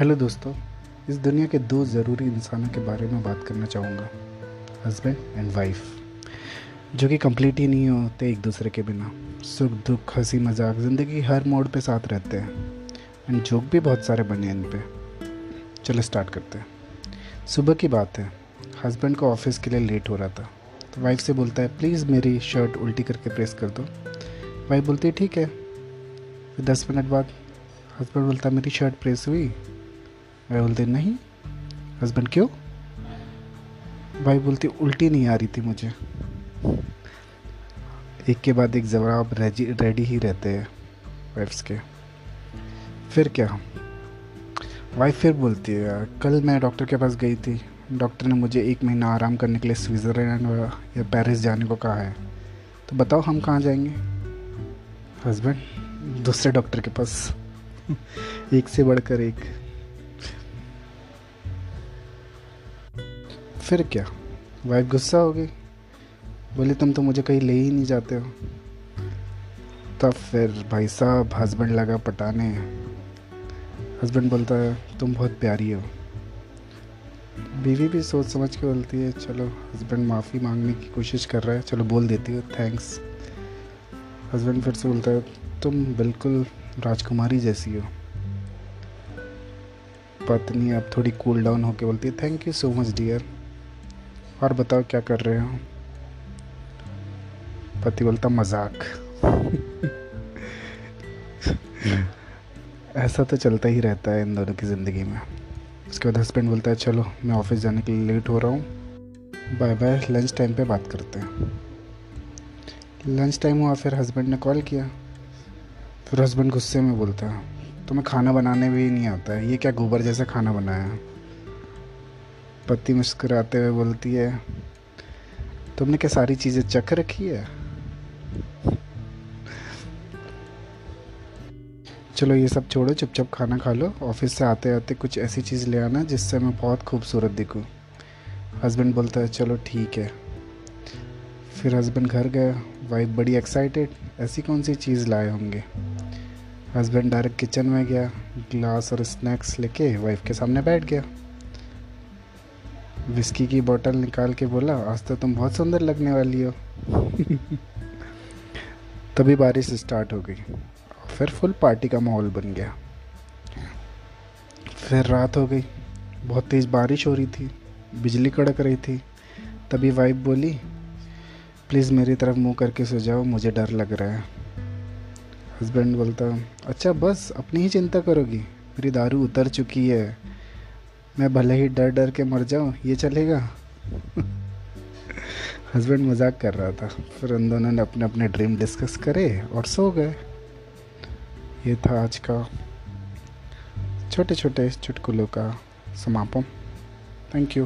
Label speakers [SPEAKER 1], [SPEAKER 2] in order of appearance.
[SPEAKER 1] Hello दोस्तों, इस दुनिया के दो ज़रूरी इंसानों के बारे में बात करना चाहूँगा हस्बैंड एंड वाइफ जो कि कंप्लीट ही नहीं होते एक दूसरे के बिना। सुख, दुख, हँसी, मज़ाक, ज़िंदगी हर मोड़ पे साथ रहते हैं एंड जोक भी बहुत सारे बने हैं इन पे। चलो स्टार्ट करते हैं। सुबह की बात है हस्बैंड को ऑफ़िस के लिए लेट हो रहा था तो वाइफ से बोलता है प्लीज़ मेरी शर्ट उल्टी करके प्रेस कर दो। वाइफ बोलती है, ठीक है। फिर दस मिनट बाद हस्बैंड बोलता है, मेरी शर्ट प्रेस हुई? मैं बोलते नहीं। हस्बैंड क्यों? भाई बोलती, उल्टी नहीं आ रही थी मुझे। एक के बाद एक जवाब रेडी ही रहते हैं वाइफ्स के। फिर क्या? वाइफ फिर बोलती है कल मैं डॉक्टर के पास गई थी। डॉक्टर ने मुझे एक महीना आराम करने के लिए स्विट्ज़रलैंड या पेरिस जाने को कहा है। तो बताओ हम कहाँ जाएँगे? हस्बैंड दूसरे डॉक्टर के पास। एक से बढ़कर एक। फिर क्या? वाइफ गुस्सा हो गई। बोले, तुम तो मुझे कहीं ले ही नहीं जाते हो। तब फिर भाई साहब हस्बैंड लगा पटाने। हस्बैंड बोलता है, तुम बहुत प्यारी हो। बीवी भी सोच समझ के बोलती है, चलो हस्बैंड माफ़ी मांगने की कोशिश कर रहा है। चलो, बोल देती हो थैंक्स हस्बैंड फिर से बोलता है, तुम बिल्कुल राजकुमारी जैसी हो। पत्नी अब थोड़ी कूल डाउन होके बोलती है thank you so much dear और बताओ क्या कर रहे हो? पति बोलता मज़ाक। ऐसा तो चलता ही रहता है इन दोनों की ज़िंदगी में। उसके बाद हस्बैंड बोलता है चलो मैं ऑफ़िस जाने के लिए लेट हो रहा हूँ। बाय बाय लंच टाइम पे बात करते हैं। लंच टाइम हुआ फिर हस्बैंड ने कॉल किया। फिर हस्बैंड गुस्से में बोलता है तुम्हें खाना बनाने भी नहीं आता है। ये क्या गोबर जैसा खाना बनाया है? पति मुस्कुराते हुए बोलती है, तुमने क्या सारी चीज़ें चख रखी है? चलो, ये सब छोड़ो, चुपचाप खाना खा लो, ऑफ़िस से आते आते कुछ ऐसी चीज़ ले आना जिससे मैं बहुत खूबसूरत दिखूँ। हस्बैंड बोलता है, चलो, ठीक है। फिर हस्बैंड घर गया वाइफ बड़ी एक्साइटेड ऐसी कौन सी चीज़ लाए होंगे? हस्बैंड डायरेक्ट किचन में गया ग्लास और स्नैक्स लेके वाइफ के सामने बैठ गया। विस्की की बोतल निकाल के बोला, आज तो तुम बहुत सुंदर लगने वाली हो. तभी बारिश स्टार्ट हो गई। फिर फुल पार्टी का माहौल बन गया। फिर रात हो गई। बहुत तेज़ बारिश हो रही थी। बिजली कड़क रही थी। तभी वाइफ बोली प्लीज़ मेरी तरफ़ मुँह करके सो जाओ मुझे डर लग रहा है. हस्बैंड बोलता अच्छा बस, अपनी ही चिंता करोगी। मेरी दारू उतर चुकी है। मैं भले ही डर डर के मर जाऊँ, ये चलेगा? हस्बैंड मज़ाक कर रहा था। फिर उन दोनों ने अपने अपने ड्रीम डिस्कस करे और सो गए। ये था आज का छोटे छोटे चुटकुलों का समापन। Thank you